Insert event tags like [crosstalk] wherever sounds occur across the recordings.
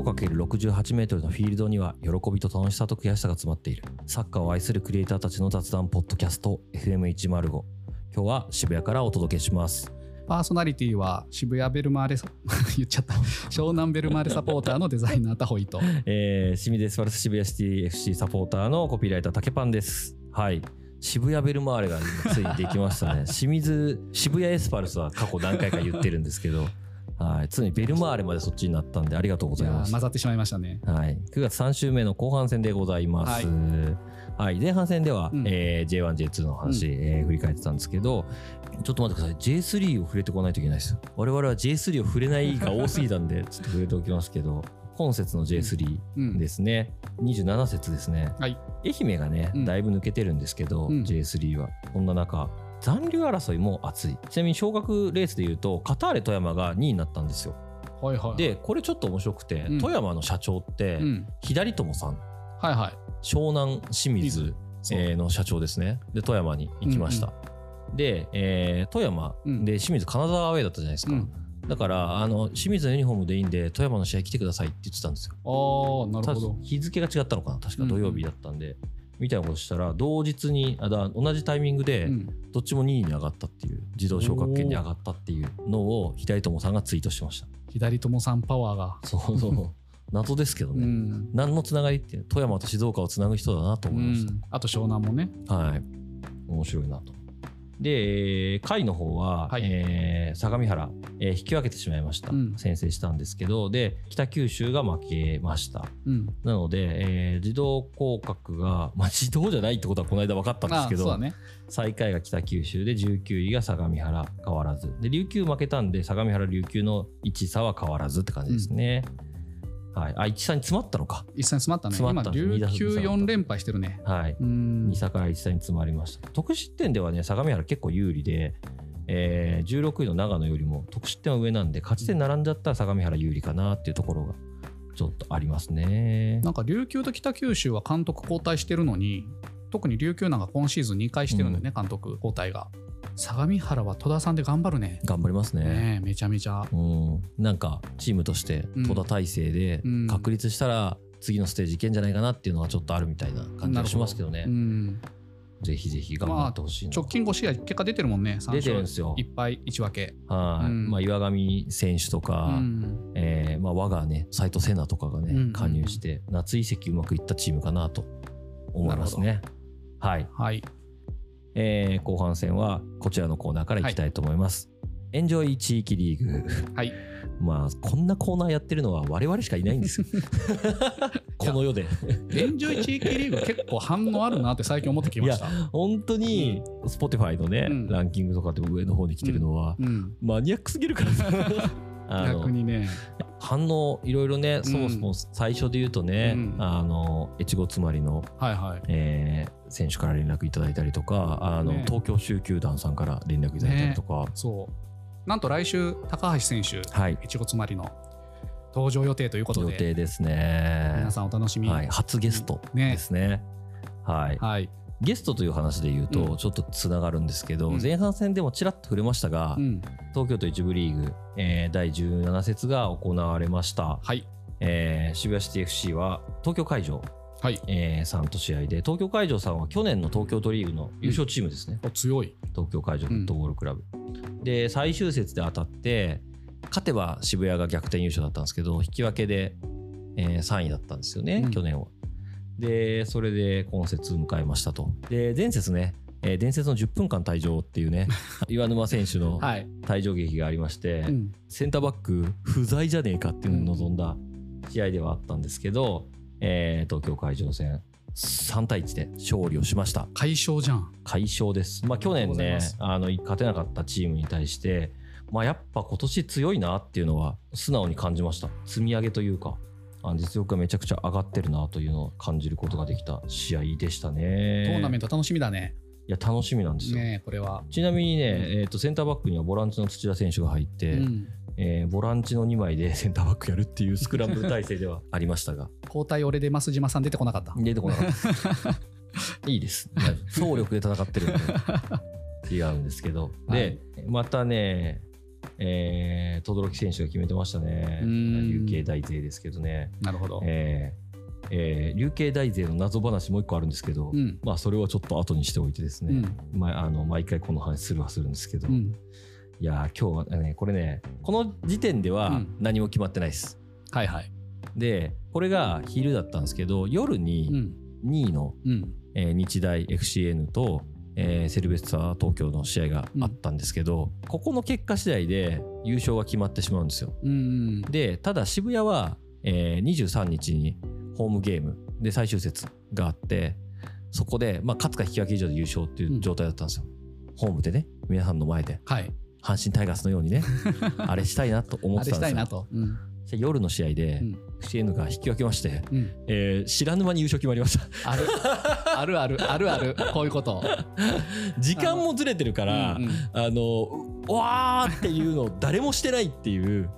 105×68 メートルのフィールドには喜びと楽しさと悔しさが詰まっている。サッカーを愛するクリエイターたちの雑談ポッドキャスト FM105 今日は渋谷からお届けします。パーソナリティは渋谷ベルマーレサ [laughs] 言っちゃった。湘南ベルマーレサポーターのデザイナータホイと。[laughs] えー、清水エスパルス渋谷シティ FC サポーターのコピーライター竹パンです。はい。渋谷ベルマーレが今ついにできましたね。[laughs] 清水渋谷エスパルスは過去何回か言ってるんですけどはい、ついにベルマーレまでそっちになったんでありがとうございます。混ざってしまいましたね。はい、9月3週目の後半戦でございます。はい、前半戦では、うん。えー J1、J2 の話、えー振り返ってたんですけど、ちょっと待ってください。J3 を触れてこないといけないです。よ。我々は J3 を触れないが多すぎたんで、[laughs] ちょっと触れておきますけど、今節の J3 うん。ですね。27節ですね。はい。愛媛がね、うん。だいぶ抜けてるんですけど、うん。J3 は。そんな中、残留争いも熱い。ちなみに昇格レースで言うと、カターレ富山が2位になったんですよ。はいはいで、これちょっと面白くて、うん富山の社長って、うん左友さん、はいはい湘南清水、えーの社長ですね。で、富山に行きました。で、えー富山うんで清水金沢アウェイだったじゃないですか。うんだから、あの、清水のユニフォームでいいんで、富山の試合来てくださいって言ってたんですよ。ああなるほど日付が違ったのかな確か土曜日だったんで。みたいなことしたら、同日に、あだ同じタイミングでう、んどっちも2位に上がったっていう、自動昇格圏に上がったっていうのを、左友さんがツイートしてました。左友さんパワーがそうそう。[laughs] 謎ですけどうね。ん何のつながりって、富山と静岡をつなぐ人だなとう思いました。んあと湘南もねはい。面白いなと。で、えー下位の方は、はいえー相模原、えー引き分けてしまいました。うん先制したんですけど、で、北九州が負けました。うんなので、えー自動降格が、まあ、自動じゃないってことはこの間分かったんですけど、ね最下位が北九州で19位が相模原変わらず。で、琉球負けたんで、相模原琉球の1差は変わらずって感じですね。はい。あ、1差に詰まったのか。一戦詰まったね詰まった今琉球二打数4連敗してるねはい。うん2差から1差に詰まりました。得失点ではね、相模原結構有利で、えー16位の長野よりも得失点は上なんで、勝ち点並んじゃったら相模原有利かなっていうところがちょっとありますね。なんか琉球と北九州は監督交代してるのに特に琉球なんか今シーズン2回してるんだよね、監督交代が相模原は戸田さんで頑張るね。頑張りますね。ねえめちゃめちゃ。うん、なんかチームとしてうん。戸田体制でうん。確立したら次のステージいけんじゃないかなっていうのはちょっとあるみたいな感じがしますけどね。うん。ぜひぜひ頑張ってほしいな、直近5試合結果出てるもんね3出てるんですよ。1敗1分け。はい、うん。まあ、岩上選手とか、うん。えーまあ、我がね斉藤瀬奈とかがね、加入して夏移籍うまくいったチームかなと思いますね。はい、はいえー後半戦はこちらのコーナーからいきたいと思います。エンジョイ地域リーグ。はいまあこんなコーナーやってるのは我々しかいないんですよ。[laughs] この世で。エンジョイ地域リーグ結構反応あるなって最近思ってきました本当に Spotify のね、うんランキングとかでも上の方に来てるのは、うんマニアックすぎるから逆にね。反応いろいろねそもそも最初で言うとね、うん。あの越後妻りの、はいはい。えー選手から連絡いただいたりとかあの、ね。東京州球団さんから連絡いただいたりとか、そう。なんと来週高橋選手はい。越後つまりの登場予定ということ予で定ですね。皆さんお楽しみに。はい、初ゲストねですね。はい、はいゲストという話で言うと、うん。ちょっとつながるんですけど、うん。前半戦でもちらっと触れましたが、うん。東京都一部リーグ、えー第17節が行われました、はい。えー渋谷シティ FC は東京会場、はい。えー、さんと試合で東京会場さんは去年の東京都リーグの優勝チームですね、お強い。東京会場フットボールクラブ、で最終節で当たって勝てば渋谷が逆転優勝だったんですけど引き分けで、えー3位だったんですよね、うん。去年はでそれで今節迎えましたと。で前節ねえー伝説の10分間退場っていうね [laughs] 岩沼選手のはい。退場劇がありまして、うん。センターバック不在じゃねえかっていうのを望んだ試合ではあったんですけど、えー東京会場戦3対1で勝利をしました。快勝じゃん。快勝です、まあ、去年ねあの勝てなかったチームに対して、まあ、やっぱ今年強いなっていうのは素直に感じました。積み上げというか。あ実力がめちゃくちゃ上がってるなというのを感じることができた試合でしたね。トーナメント楽しみだね。いや楽しみなんですよ、ねえこれは。ちなみにね、えー、とセンターバックにはボランチの土田選手が入って、うん。えーボランチの2枚で [laughs] センターバックやるっていうスクランブル体制ではありましたが。交代俺で増島さん出てこなかった。出てこなかった。いいです。[laughs] 総力で戦ってるんで。違うんですけど、でまたねえー、轟選手が決めてましたね。うん琉球大勢ですけどね。なるほど。えーえー琉球大勢の謎話もう一個あるんですけど、うん。まあそれはちょっと後にしておいてですね、うん。まあ、あの毎回この話するはするんですけど、いうん。やー今日はねこれねこの時点ではうん何も決まってないです。はいはい。でこれが昼だったんですけど夜うにん。2位の、うん。えー日大 FCN と、えーセルベッサー東京の試合があったんですけど、ここの結果次第で優勝が決まってしまうんですよ。うん。でただ渋谷は、えー23日にホームゲームで最終節があってそこで、まあ、勝つか引き分け以上で優勝っていう状態だったんですよ。ホームでね皆さんの前ではい。阪神タイガースのようにね [laughs] あれしたいなと思あってんですよれしたたいな。と。うん。で夜の試合でうん FCN が引き分けまして、うん。えー知らぬ間に優勝決まりました。ある。あるある。あるある。こういうこと。時間もずれてるから、うんうんあのうわーっていうのを誰もしてないっていう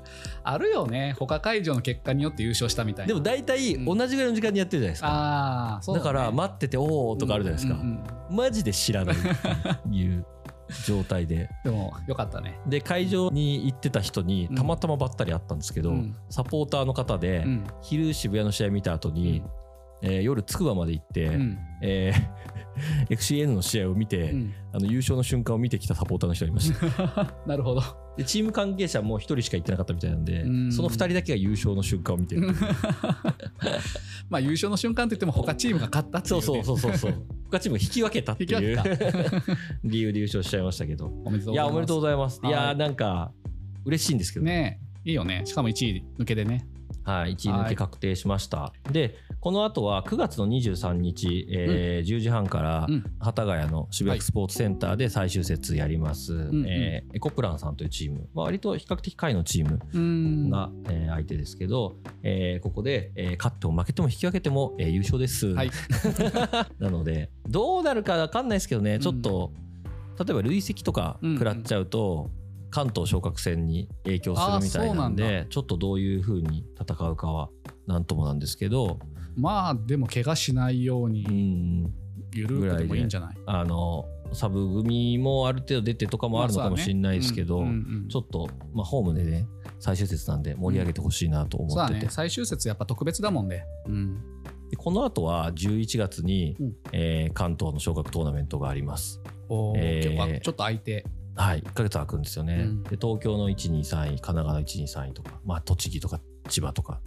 あるよね。他会場の結果によって優勝したみたいな。でも大体うん同じぐらいの時間にやってるじゃないですか、ああ、そうねだから待ってておおとかあるじゃないですか、うんうんうんマジで知らないっていう状態ででも、よかったね。で会場に行ってた人にうんたまたまばったり会ったんですけど、うんサポーターの方で、うん。昼渋谷の試合見た後に、えー夜つくばまで行って、うん。えー [laughs] FCN の試合を見て、うんあの優勝の瞬間を見てきたサポーターの人がいました [laughs] なるほど。でチーム関係者も1人しか行ってなかったみたいなんで、うんその2人だけが優勝の瞬間を見てる [laughs] まあ優勝の瞬間といっても他チームが勝ったっていうね。そうそうそうそう他チームが引き分けたっていう [laughs] 理由で優勝しちゃいましたけどおめでとうございます。いやおめでとうございます、はいい、やなんか嬉しいんですけどねえいいよね。しかも1位抜けでね。はい、1位抜け確定しました。で、この後は9月の23日、えー10時半からうん。幡ヶ谷の渋谷スポーツセンターで最終節やります、んえーエコプランさんというチーム、まあ、割と比較的下位のチームうん。が、えー相手ですけど、えーここで、えー勝っても負けても引き分けても、えー優勝です。はい。[laughs] なので、どうなるか分かんないですけどね、んちょっと、例えば累積とか食らっちゃうと、関東昇格戦に影響するみたいなんで、ちょっとどういう風に戦うかはなんともなんですけど、まあでも怪我しないよううにん、ゆるくでもいいんじゃない？あの、サブ組もある程度出てとかもあるのかもしれないですけど、まあねうんうんうんちょっと、まあ、ホームでね、最終節なんで盛り上げてほしいなと思ってて、そうだね。最終節やっぱ特別だもんね。うん。でこの後は11月に、うんえー関東の昇格トーナメントがあります。おーえーちょっと空いて。はい、1ヶ月空くんですよね。うんで東京の1、2、3位、神奈川の1、2、3位とか、まあ、栃木とか千葉とか、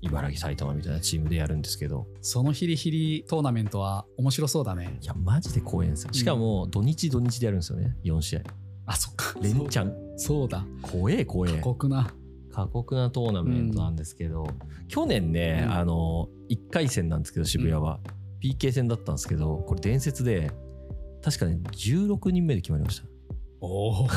茨城、埼玉みたいなチームでやるんですけど、そのヒリヒリトーナメントは面白そうだねい。や、マジで怖いんですよ。しかも、土日土日でやるんですよね、4試合。あ、そっか。連チャン。そうだ。怖え、怖え過。酷な。過酷なトーナメントなんですけど、去年ね、うんあの、1回戦なんですけど、渋谷は。PK 戦だったんですけど、これ伝説で、確かね、16人目で決まりました。おお。[laughs]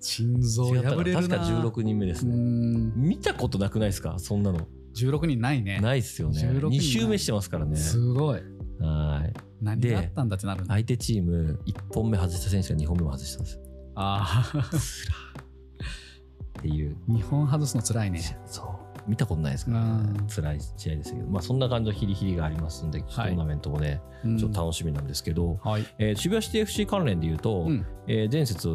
心臓破れるな。確か16人目ですうね。ん。見たことなくないですか？そんなの。16人ないね。ないっすよね。16 2周目してますからね。すごい。はい。何があったんだってなる。相手チーム、1本目外した選手が2本目も外したんですよ。ああ。っていう。日本外すの辛いね。そう。見たことないですから、うねん、辛い試合ですけど、まあそんな感じのヒリヒリがありますんで、トーナメントもね、うんちょっと楽しみなんですけど、はい。えー渋谷シティ FC 関連で言うと、うん。えー前節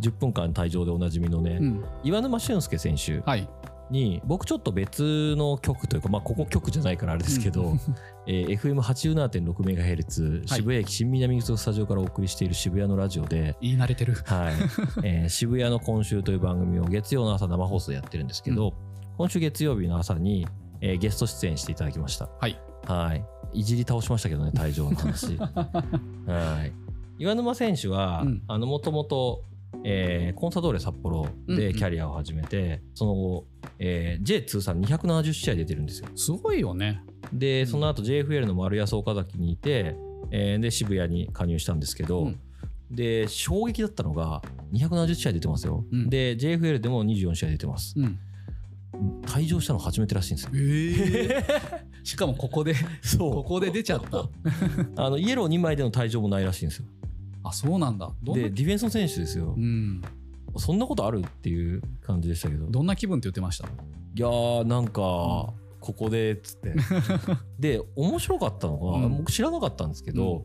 10分間退場でおなじみのね、うん。岩沼俊介選手はい。に僕ちょっと別の曲というか、まあ、ここ曲じゃないからあれですけど、うん [laughs] えー FM87.6MHz 渋谷駅新南口のスタジオからお送りしている渋谷のラジオで、言い慣れてる。はい [laughs] えー渋谷の今週という番組を月曜の朝生放送でやってるんですけど、今週月曜日の朝に、えーゲスト出演していただきました。はい。はい。いじり倒しましたけどね、[laughs] 退場の話。はい。岩沼選手は、うんあの、もともと、えーコンサドーレ札幌でキャリアを始めて、その後、えー J 通算270試合出てるんですよ。すごいよね。で、その後 JFL の丸安岡崎にいて、えーで、渋谷に加入したんですけど、うんで、衝撃だったのが、270試合出てますよ。うんで、JFL でも24試合出てます。うん。退場したの初めてらしいんですよ。ええ [laughs] しかもここで、そうここで出ちゃった。あのイエロー2枚での退場もないらしいんですよ。あ、そうなんだ。で、ディフェンスの選手ですよう。ん。そんなことあるっていう感じでしたけど。いどんな気分って言ってました？やー、なんか、ここでっつって。[laughs] で、面白かったのが、うん僕知らなかったんですけど、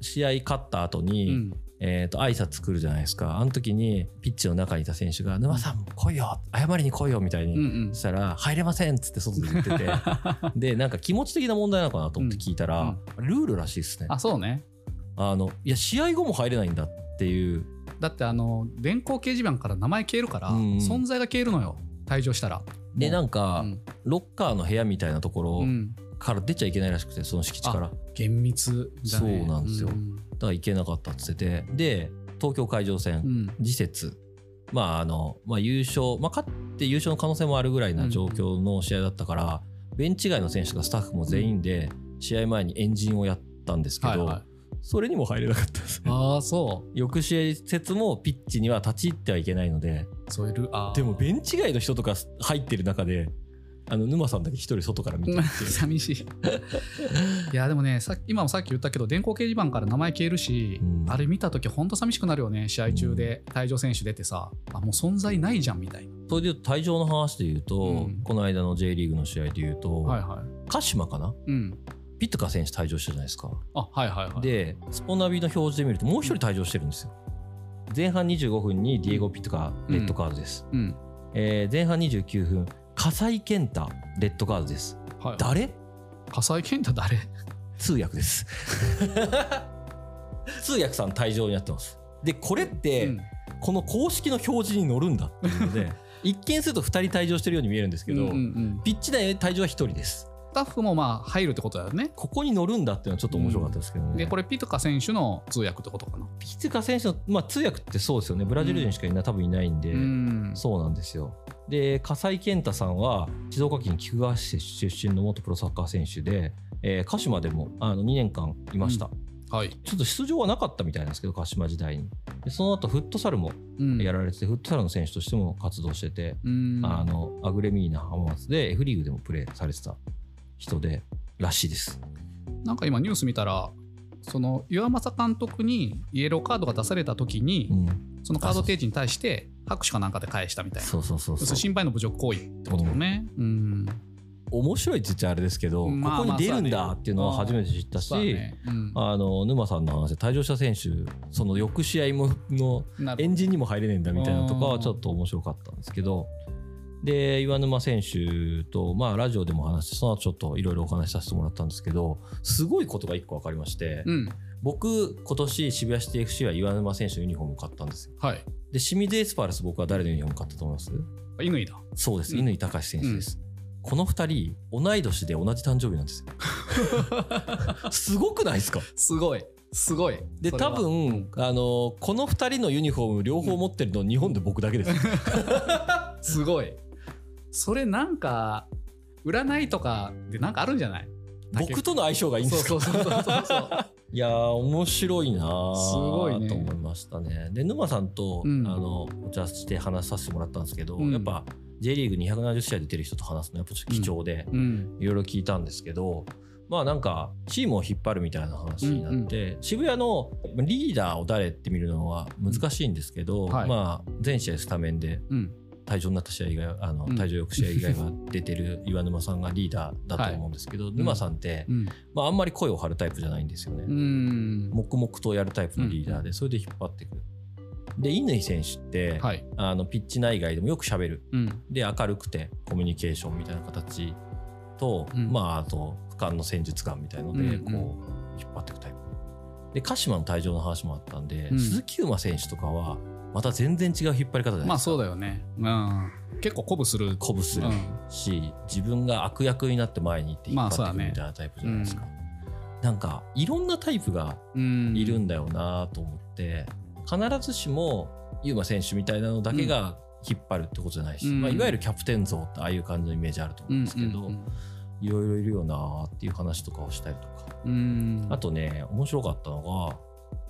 試合勝った後に、うん。えっ、と、挨拶来るじゃないですか。あの時に、ピッチの中にいた選手が、沼さん、来いよ謝りに来いよみたいに、うんうん。したら、入れませんっつって外で言ってて、[laughs] で、なんか気持ち的な問題なのかなと思って聞いたら、ルールらしいですね。あそうね。あの、いや、試合後も入れないんだっていう、だってあの電光掲示板から名前消えるから、うんうん。存在が消えるのよ。退場したら。で、なんか、うん。ロッカーの部屋みたいなところうんから出ちゃいけないらしくて、その敷地から。だか厳密だね。そうなんですよ。うん。ら行けなかったっつって。て、で、東京海上戦、うん。次節、まああのまあ、優勝、まあ、勝って優勝の可能性もあるぐらいな状況の試合だったから、ベンチ外の選手とかスタッフも全員で試合前にエンジンをやったんですけど、はいはい。それにも入れなかったですね。ああそ翌試合節もピッチには立ち入ってはいけないので。うそういうでもベンチ外の人とか入ってる中であの沼さんだけ一人外から見て [laughs] 寂しい。[laughs] いやでもねさ今もさっき言ったけど電光掲示板から名前消えるし、うん。あれ見た時ほんと寂しくなるよね試合中で。退場選手出てさ。あもう存在ないじゃんみたいな。それで退場の話で言うと、うん。この間の J リーグの試合で言うと、はいはい。鹿島かな？うん。ピットカ選手退場したじゃないですか？あはいはいはい。で、スポナビの表示で見ると、もう一人退場してるんですよ。前半25分にディエゴ・ピットカレッドカードです。うん。えー前半29分、笠井健太、レッドカードです。はい誰？笠井健太誰？通訳です。[laughs] 通訳さん退場になってます。で、これって、うんこの公式の表示に載るんだっていうので、[laughs] 一見すると2人退場してるように見えるんですけど、うんうんうんピッチ内退場は1人です。スタッフもまあ入るってことだよね。ここに載るんだっていうのはちょっと面白かったですけどね。でこれピトカ選手の通訳ってことかな。ピッツカ選手の、まあ、通訳ってそうですよね。ブラジル人しかいない、多分いないんで、うん。そうなんですよ。で、笠井健太さんは、静岡県菊川市出身の元プロサッカー選手で、えー鹿島でもあの2年間いました、はい、ちょっと出場はなかったみたいなんですけど、鹿島時代に。でその後、フットサルもうん。やられてて、フットサルの選手としても活動してて、うん。あの、アグレミーナ浜松で F リーグでもプレーされてた人で、らしいです。なんか今ニュース見たらその岩政監督にイエローカードが出された時に、うん。そのカード提示に対して拍手かなんかで返したみたいな。そうそうそうそう。心配の侮辱行為ってことだね。うん。面白いって言っちゃあれですけど、まあここに出るんまあだっていうのは初めて知ったし、そうだね。うん。あの沼さんの話で退場した選手その翌試合ものエンジンにも入れねえんだみたいなのとかうん。はちょっと面白かったんですけどで岩沼選手と、まあ、ラジオでも話してその後ちょっといろいろお話しさせてもらったんですけどすごいことが一個分かりまして、うん。僕今年渋谷シティ FC は岩沼選手のユニフォームを買ったんですよ。はい。で清水エスパールス僕は誰のユニフォーム買ったと思います？乾だ。そうです。うん。乾貴士選手です、この2人同い年で同じ誕生日なんですよ。[laughs] すごくないですか？すごい。すごい。で多分あのこの2人のユニフォーム両方持ってるの日本で僕だけです、[laughs] すごいそれなんか占いとかでなんかあるんじゃない？僕との相性がいいんですか？そうそうそうそうそう。[laughs] いやー面白いなーすごいね。と思いましたね。で沼さんと、うん。あのお茶して話させてもらったんですけど、うん。やっぱ J リーグ270試合出てる人と話すのやっぱちょっと貴重で、うん。いろいろ聞いたんですけどまあなんかチームを引っ張るみたいな話になって、渋谷のリーダーを誰って見るのは難しいんですけど、うん。はい。まあ全試合スタメンでうん退場になった試合以外あのうん。退場翌試合以外は出てる [laughs] 岩沼さんがリーダーだと思うんですけど、沼さんって、うん。まあ、あんまり声を張るタイプじゃないんですよね。うん。黙々とやるタイプのリーダーで、それで引っ張っていく。で乾選手って、はい。あのピッチ内外でもよく喋る。うん。で明るくてコミュニケーションみたいな形と、うん。まああと俯瞰の戦術眼みたいので、うんうん。こう引っ張っていくタイプ。で鹿島の退場の話もあったんで、うん。鈴木馬選手とかはまた全然違う引っ張り方じゃないですか。まあそうだよね。うん。結構鼓舞する。鼓舞する。うん。し、自分が悪役になって前に行って引っ張っていくまあそうだね。みたいなタイプじゃないですか。なんかいろんなタイプがうん。いるんだよなと思って、必ずしもユーマ選手みたいなのだけが引っ張るってことじゃないし、うん。まあ、いわゆるキャプテン像ってああいう感じのイメージあると思うんですけど、うん。いろいろいるよなっていう話とかをしたりとか。うん。あとね、面白かったのが、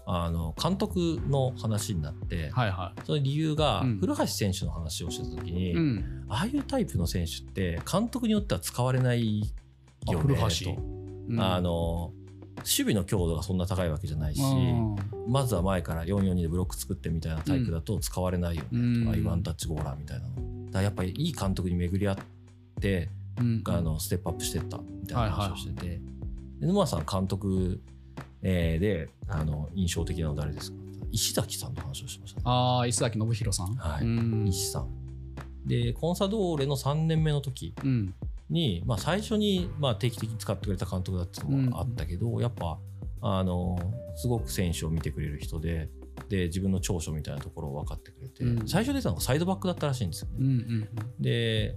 あの監督の話になって、はいはその理由がうん。古橋選手の話をした時に、いうん。ああいうタイプの選手って監督によっては使われないよねと、うん。あの守備の強度がそんな高いわけじゃないし、うん。まずは前から442でブロック作ってみたいなタイプだと使われないよね、うん。とか、ワンタッチゴーラーみたいなの。だからやっぱりいい監督に巡り合って、うん。あのステップアップしてったみたいな話をしてて、で沼さん監督、えーであの印象的なの誰ですか？石崎さんの話をしましたね。ああ石崎信弘さん？はい。うん。石さん。で、コンサドーレの3年目の時うん。に、まあ、最初にまあ定期的に使ってくれた監督だったのがあったけど、やっぱあのすごく選手を見てくれる人でで自分の長所みたいなところを分かってくれて、うん。最初出たのがサイドバックだったらしいんですよね。うんうん。で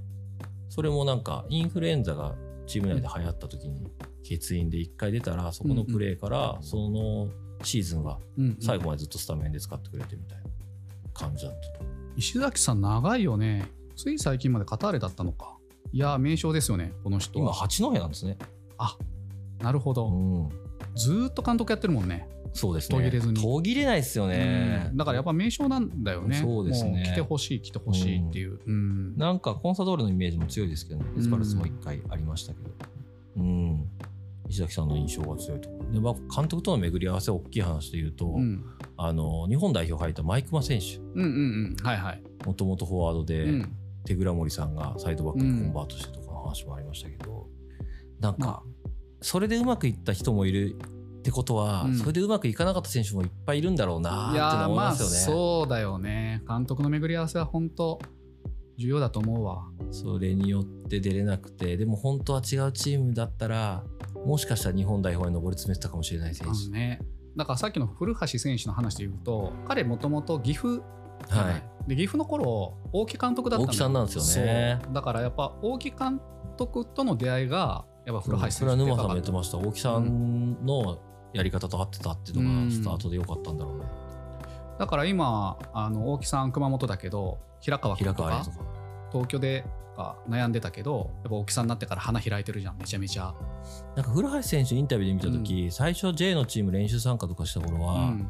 それもなんかインフルエンザがチーム内で流行った時に欠員で1回出たらそこのプレーからそのシーズンは最後までずっとスタメンで使ってくれてみたいな感じだったと。石崎さん長いよね。つい最近までカターレだったのか。いや名将ですよねこの人今は八戸なんですね。なるほど、うん、ずーっと監督やってるもんね。そうですね。途切れずに。途切れないですよね。うん。だからやっぱ名将なんだよね。そうですね。も来てほしい来てほしいっていう、うん。なんかコンサドーレのイメージも強いですけどね、エスパルスも一回ありましたけど、うん、石崎さんの印象が強いとで、まあ、監督との巡り合わせ、大きい話で言うと、うん。あの日本代表入ったマイクマ選手、もともとフォワードで、うん。手倉森さんがサイドバックにコンバートしてとかの話もありましたけど、なんまか、それでうまくいった人もいるってことは、うん。それでうまくいかなかった選手もいっぱいいるんだろうなーって思いますよね。そうだよね。監督の巡り合わせは本当重要だと思うわ。それによって出れなくてでも本当は違うチームだったらもしかしたら日本代表に上り詰めてたかもしれない選手、ね。だからさっきの古橋選手の話で言うと彼もともと岐阜はい。で岐阜の頃大木監督だった大木さんなんですよね。だからやっぱ大木監督との出会いがやっぱ古橋選手それは沼さんも言ってました。大木さんのやり方と合ってたっていうのがスタートで良かったんだろうね、だから今あの大木さん熊本だけど平川君とか東京でか悩んでたけどやっぱ大木さんになってから花開いてるじゃん。めちゃめちゃ、なんか古橋選手インタビューで見た時、最初 J のチーム練習参加とかした頃は、うん。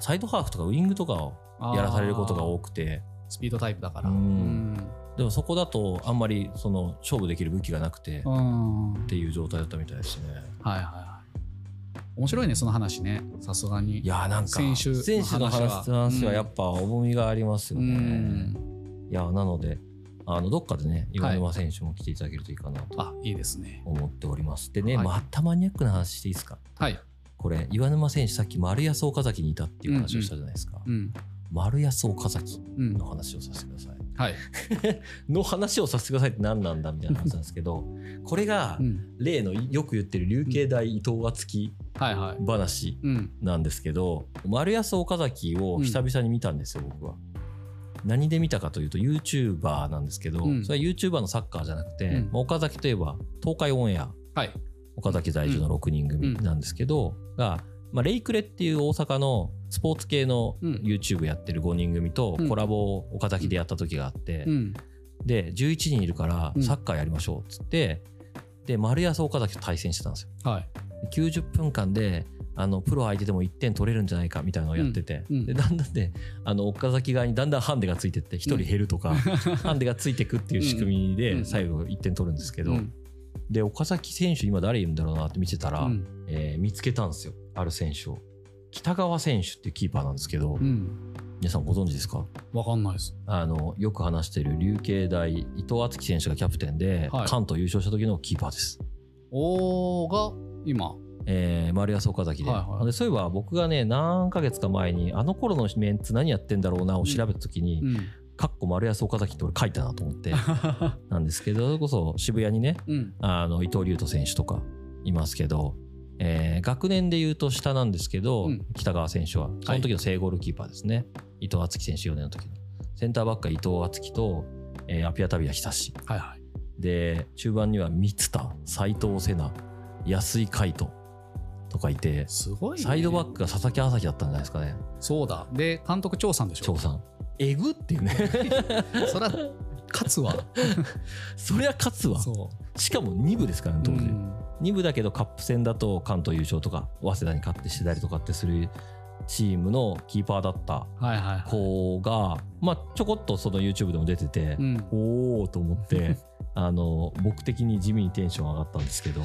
サイドハーフとかウイングとかをやらされることが多くて。スピードタイプだから。ううんんでもそこだとあんまりその勝負できる武器がなくて、っうん。ていう状態だったみたいですね。はいはいはい。面白いねその話ね。さすがに。いやーなんか選手の選手の話話はやっぱ重みがありますようね。ん。いやなのであのどっかでね岩沼選手も来ていただけるといいかなとあいいですね。思っております。でね、はい。またマニアックな話していいですか？はい。これ岩沼選手さっき丸安岡崎にいたっていう話をしたじゃないですか。うん。丸安岡崎うん。の話をさせてください。はい、[laughs] の話をさせてくださいって何なんだみたいな話なんですけど [laughs] これがうん、例のよく言ってる琉球大伊藤敦樹話うん。なんですけど丸安岡崎を久々に見たんですよ、僕は。何で見たかというと YouTuber なんですけど、うん。それは YouTuber のサッカーじゃなくて、うん。まあ岡崎といえば東海オンエア。はい。岡崎在住の6人組なんですけど、が、まあ、レイクレっていう大阪のスポーツ系のうん。YouTube やってる5人組とうん。コラボを岡崎でやった時があって、うん。で11人いるからうん。サッカーやりましょうっつって、で丸安岡崎と対戦してたんですよ。はい。90分間であのプロ相手でも1点取れるんじゃないかみたいなのをやってて、うん。うん。でだんだんであの岡崎側にだんだんハンデがついてって1人減るとか、[laughs] ハンデがついてくっていう仕組みうん。で最後1点取るんですけど、うん。で岡崎選手今誰いるんだろうなって見てたら、うん。えー見つけたんですよ。ある選手を北川選手っていうキーパーなんですけど、うん。皆さんご存知ですか？わかんないです。あのよく話している琉球大伊藤敦樹選手がキャプテンで、はい。関東優勝した時のキーパーです。おーが今。えー、丸安岡崎で,、はいはい。でそういえば僕がね何ヶ月か前にあの頃のメンツ何やってんだろうなを調べた時に、うん。かっこ丸安岡崎って俺書いたなと思って [laughs] なんですけどそれこそ渋谷にねうん。あの伊藤龍斗選手とかいますけど、えー学年で言うと下なんですけど、うん。北川選手は。その時の正ゴールキーパーですね、伊藤敦樹選手4年の時の。センターバックは伊藤敦樹と、えーアピアタビア久志。はいはい。で中盤には三田斉藤瀬名安井海斗とかいてすごい、ね、サイドバックが佐々木朝日だったんじゃないですかね。そうだ。で監督長さんでしょ。張さん。えぐっていうね。[laughs] そら勝つわ。[laughs] そりゃ勝つわ。そしかも2部ですからねう当時、うん2部だけどカップ戦だと関東優勝とか早稲田に勝ってしてたりとかってするチームのキーパーだったはいはいはい。子が、まあ、ちょこっとその YouTube でも出てて、うんおおと思って [laughs] あの僕的に地味にテンション上がったんですけど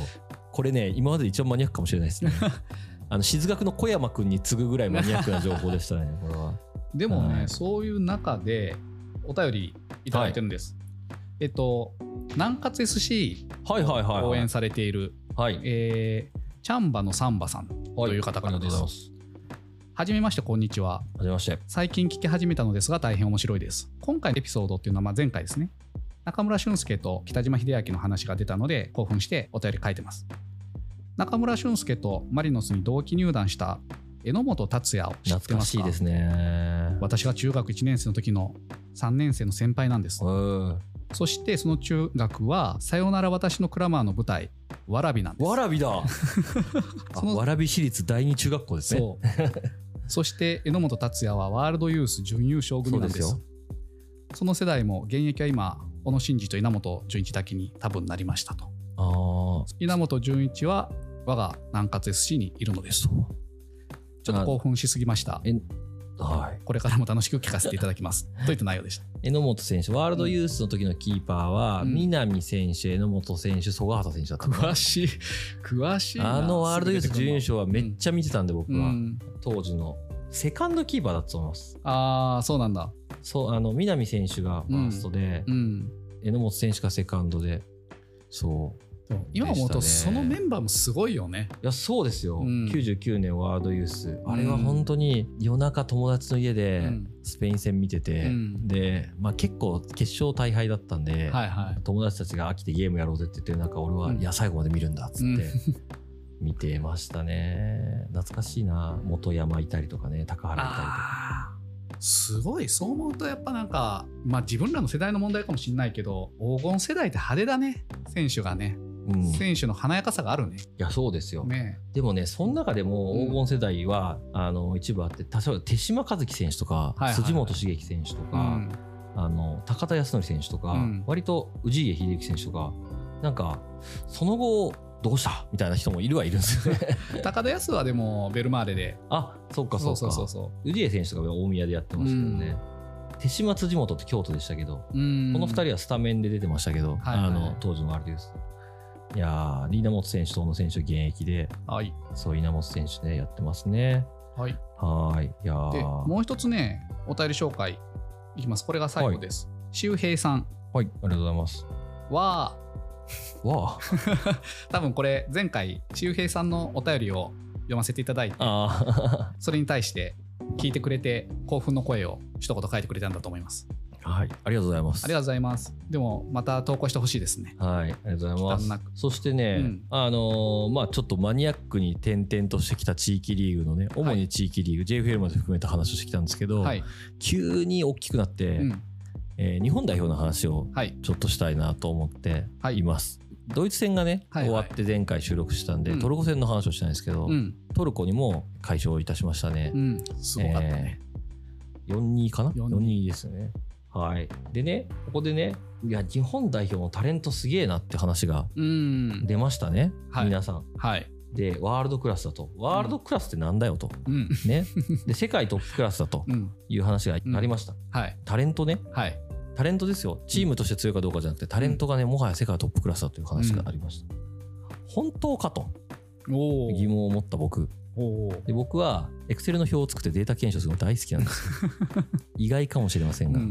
これね今までで一番マニアックかもしれないですね。[laughs] あの静学の小山君に次ぐぐらいマニアックな情報でしたねこれは。でもね、はい。そういう中でお便りいただいてるんです、えっと南葛 SC はいはいはい、はい、応援されている、はい。えーチャンバのサンバさんという方からです。ございます。はじめましてこんにちは。はじめまして。最近聞き始めたのですが大変面白いです。今回のエピソードっていうのはまあ前回ですね。中村俊輔と北島秀明の話が出たので興奮してお便り書いてます。中村俊輔とマリノスに同期入団した榎本達也を知って懐かますか？しいですね。私が中学1年生の時の3年生の先輩なんです。うん。そしてその中学は「さよなら私のクラマー」の舞台わらびなんです。わらびだ。[laughs] そのわらび市立第二中学校ですね。そう。そして榎本達也はワールドユース準優勝組なんです。その世代も現役は今小野伸二と稲本潤一だけに多分なりましたと。ああ。稲本潤一は我が南葛 SC にいるのです。とちょっと興奮しすぎました。えはい。これからも楽しく聞かせていただきます [laughs] といった内容でした榎本選手、ワールドユースの時のキーパーは、うん南選手、榎本選手、曽我畑選手だった詳しい詳しいなあのワールドユース準優勝はめっゃちゃ見てたんで、僕は。うん、当時の。セカンドキーパーだったと思います。ああそうなんだそう、あの、南選手がファーストで、うん榎本選手がセカンドで。そう。今思うとそのメンバーもすごいよね。いや、そうですよ。うん。99年ワールドユース。あれは本当に夜中友達の家でうん。スペイン戦見てて、うん。で、まあ結構決勝大敗だったんで、はいはい。友達たちが飽きてゲームやろうぜって言ってる中、俺は、うん。いや、最後まで見るんだっつうん。って、見てましたね。懐かしいな。元山いたりとかね、高原いたりとか。すごい。そう思うとやっぱなんかまあ自分らの世代の問題かもしれないけど黄金世代って派手だね選手がね、選手の華やかさがあるね。や、そうですよ。ねでもね、その中でも黄金世代は、あの一部あって、例えば手島和樹選手とか、辻本茂樹選手とか、うん。あの高田康則選手とか、うん。割と氏家秀樹選手とか、なんか、その後、どうした？みたいな人もいるはいるんですよね。[laughs] 高田康はでもベルマーレで。あそっかそっか。そうそうそ氏家選手とかは大宮でやってましたけどね。手島辻本って京都でしたけど、この2人はスタメンで出てましたけど、はいはい。あの当時のあれです。いやー、リーナモト選手と小野選手現役で、はいそう、稲本選手ね、やってますね。はいはーい。いやーでもう一つねお便り紹介いきますこれが最後です、周平さんはい、ありがとうございます。はわあ。[laughs] 多分これ前回周平さんのお便りを読ませていただいてあそれに対して聞いてくれて興奮の声を一言書いてくれたんだと思いますあ。はい、ありがとうございます。ありがとうございます。でもまた投稿してほしいですね。はい、ありがとうございます。そしてね、うん。あのーまあちょっとマニアックに転々としてきた地域リーグのね、主に地域リーグ、JFL まで含めた話をしてきたんですけど、はい、急に大きくなって、うん、えー日本代表の話をはい。ちょっとしたいなと思ってはい。います。ドイツ戦がね、はいはい。終わって前回収録したんで、うん。トルコ戦の話をしたいんですけど、うん。トルコにも快勝いたしましたね。うん。すごかったね、えー4-2かな？4-2 4-2ですね。はい。でね、ここでね、いや、日本代表のタレントすげえなって話がうん出ましたね、はい皆さん。はいで、ワールドクラスだと。ワールドクラスってなんだよと。うんね。で、世界トップクラスだと [laughs] うんいう話がありました。はいタレントね。はいタレントですよ。チームとして強いかどうかじゃなくて、タレントがね、もはや世界トップクラスだという話がありました。本当かと疑問を持った僕。おで僕は、エクセルの表を作ってデータ検証するの大好きなんですよ。[laughs] 意外かもしれませんが。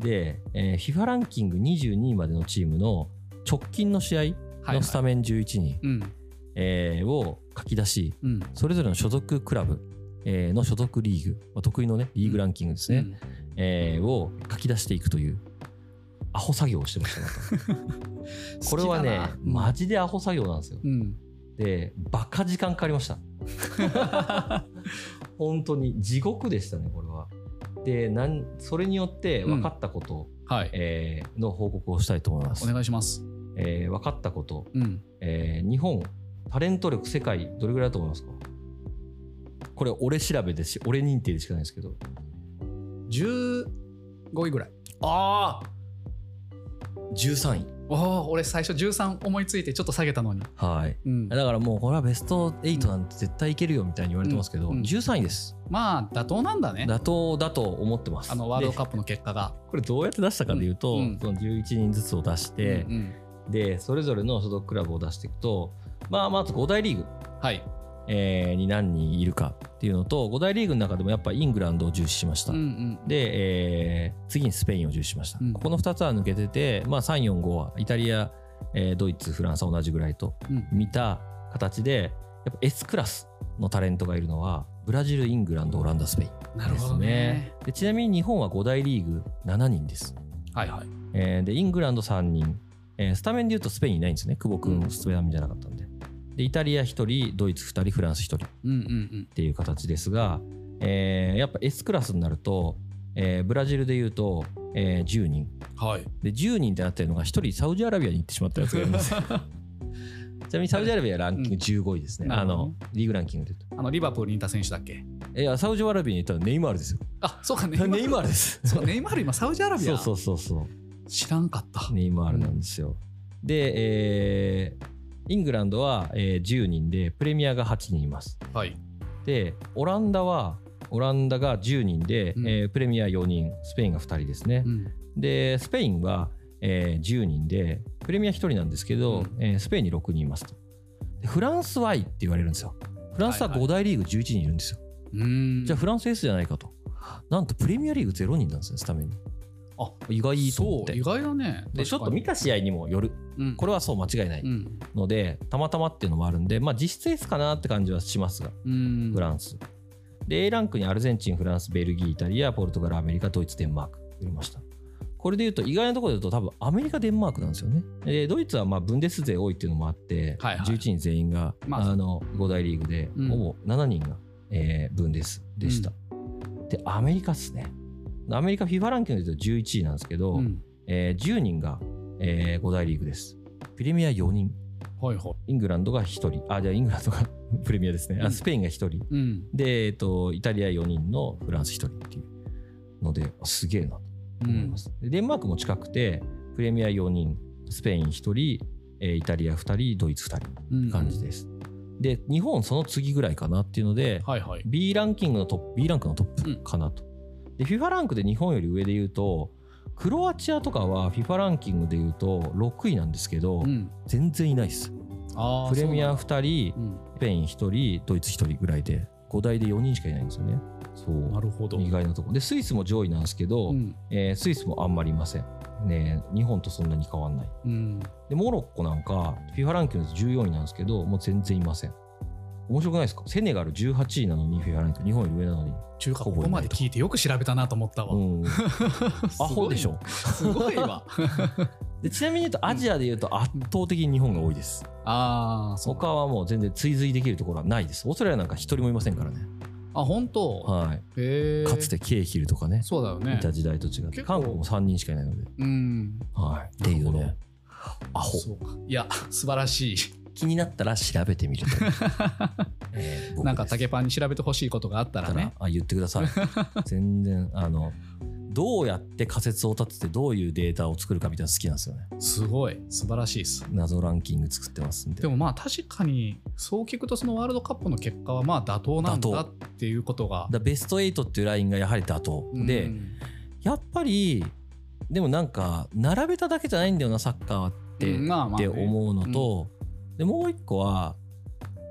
うんで、えー FIFA ランキング22位までのチームの直近の試合はいのスタメン11人、うん。えーを書き出し、うん。それぞれの所属クラブ、えーの所属リーグ、まあ得意のね、リーグランキングですね、えーを書き出していくという、アホ作業をしてました、[laughs] これはね、マジでアホ作業なんですよ。うん。で、バカ時間かかりました。[laughs] 本当に地獄でしたね、これは。で、なんそれによって分かったこと、はいえーの報告をしたいと思います。お願いしますえー分かったこと、うんえー日本、タレント力世界どれぐらいだと思いますか？これ、俺調べですし、俺認定でしかないんですけど。15位ぐらいああ !13 位。おお俺最初13思いついてちょっと下げたのに。はい。うん。だからもう、これはベスト8なんて絶対いけるよみたいに言われてますけど、うん。うん13位です。まあ妥当なんだね。妥当だと思ってます。あのワールドでカップの結果が。これどうやって出したかでいうと、うん。うんその11人ずつを出してう、んで、それぞれの所属クラブを出していくと、まあ、まず5大リーグ、はいえーに何人いるかっていうのと、5大リーグの中でもやっぱイングランドを重視しました。うんうん。で、えー次にスペインを重視しました。うん。ここの2つは抜けてて、まあ、3、4、5はイタリア、えードイツ、フランスは同じぐらいとうん。見た形で、やっぱ S クラスのタレントがいるのは、ブブラジルイングランドオランダスペインなるほどね。でちなみに日本は5大リーグ7人です、はいはい。えーでイングランド3人、えースタメンでいうとスペインいないんですね。久保君うん。スタメンじゃなかったんででイタリア1人ドイツ2人フランス1人。っうんうん。ていう形ですが、えーやっぱ S クラスになると、えーブラジルでいうと、えー10人。うん。はい。で10人ってなってるのが1人サウジアラビアに行ってしまったやつがいます。[laughs] ちなみにサウジアラビアはランキング15位ですね、あなるほどね。のリーグランキングで言うあの、リバプールにいた選手だっけ？といやサウジアラビアに行ったらネイマールですよ。あ、そうか、ネネイマールです。そう、ネイマール今、サウジアラビア。そうそうそうそう。知らんかった。ネイマールなんですよ。で、えーイングランドは、えー10人でプレミアが8人います。はい。でオランダはオランダが10人で、うんえープレミア4人スペインが2人ですね。うん。でスペインは、えー10人でプレミア1人なんですけど、うんえースペインに6人いますと。でフランスはいって言われるんですよ。フランスははいはい5大リーグ11人いるんですよ。うーん。じゃあフランス S じゃないかと。なんとプレミアリーグ0人なんですねスタメンに。あ、意外と思っそう、て意。外だね。でちょっと見た試合にもよる。うん、これはそう間違いない。うん。のでたまたまっていうのもあるんで、まあ、実質 S かなって感じはしますがうん。フランスで A ランクにアルゼンチンフランスベルギーイタリアポルトガルアメリカドイツデンマーク入れましたこれでいうと意外なところで言うと多分アメリカデンマークなんですよねでドイツはまあブンデス勢多いっていうのもあって、はいはい11人全員が、まああ、の5大リーグで、うんほぼ7人が、えーブンデスでした、でアメリカっすねアメリカ FIFA ランキングで言うと11位なんですけど、うん。えー10人が、え5大リーグですプレミア4人はいはい。イングランドが1人、あ、じゃあイングランドが [laughs] プレミアですね。あうんスペインが1人。うん。で、えっと、イタリア4人のフランス1人っていうので、あすげえなと思います。でデンマークも近くて、プレミア4人、スペイン1人、えーイタリア2人、ドイツ2人うん。感じです。で、日本その次ぐらいかなっていうので、はいはい。B ランキングのトップ、B ランクのトップかなと。で、FIFA ランクで日本より上で言うと、クロアチアとかは FIFA ランキングで言うと6位なんですけど、うん。全然いないです。プレミアそう2人、なんだスペイン1人、ドイツ1人ぐらいで、5台で4人しかいないんですよね。そうん。なう。るほど。意外なところ。で、スイスも上位なんですけど、うん。えースイスもあんまりいません。ね日本とそんなに変わんない。うん。で、モロッコなんか、FIFA ランキングで14位なんですけど、もう全然いません。面白くないですか？セネガル18位なのに FIFA ランキング、日本より上なのに。中華ここまで聞いてよく調べたなと思ったわ。うん。[laughs] アホでしょ？すごいわ。[laughs] でちなみに言うと、アジアで言うと圧倒的に日本が多いです。ああ、そうか。他はもう全然追随できるところはないです。オーストラリアなんか一人もいませんからね。あ、本当？はい。かつてケーヒルとかね。そうだよねい。た時代と違って韓国も3人しかいないので、うん。はい、っていうねアホそうか。いや、素晴らしい。気になったら調べてみると [laughs] えー僕なんか竹パンに調べてほしいことがあったらね。あ言ってください。[laughs] 全然あのどうやって仮説を立ててどういうデータを作るかみたいなの好きなんですよね。すごい。素晴らしいです。謎ランキング作ってますんで。でもまあ確かにそう聞くとそのワールドカップの結果はまあ妥当なんだ妥っていうことが。だベスト8っていうラインがやはり妥当、でうん。やっぱりでもなんか並べただけじゃないんだよなサッカーって、って思うのと、でもう一個は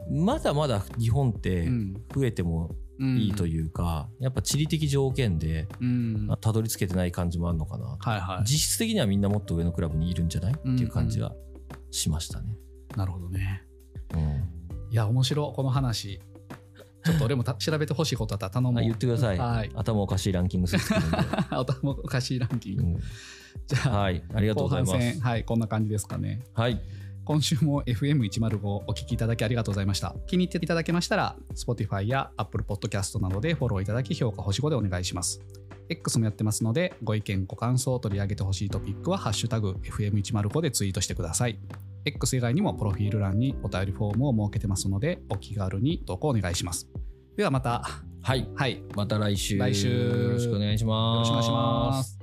まだまだ日本ってうん増えてもいいというか、やっぱ地理的条件でたどり着けてない感じもあるのかな、はいはい。実質的にはみんなもっと上のクラブにいるんじゃない？っていう感じはしましたね。なるほどね。うんいや、面白い、この話。ちょっと俺もた調べてほしいことあったら頼もう。あ言ってください、はい。頭おかしいランキングする [laughs] 頭おかしいランキング。うんじゃあ、はいありがとう後ございますはい、こんな感じですかね。はい今週も FM105 お聞きいただきありがとうございました。気に入っていただけましたら、Spotify や Apple Podcast などでフォローいただき、評価星5でお願いします。X もやってますので、ご意見、ご感想、取り上げてほしいトピックは、ハッシュタグ FM105 でツイートしてください。X 以外にもプロフィール欄にお便りフォームを設けてますので、お気軽に投稿お願いします。ではまた、はいはい、よまた来週来週よろしくお願いしますろしくお願いします。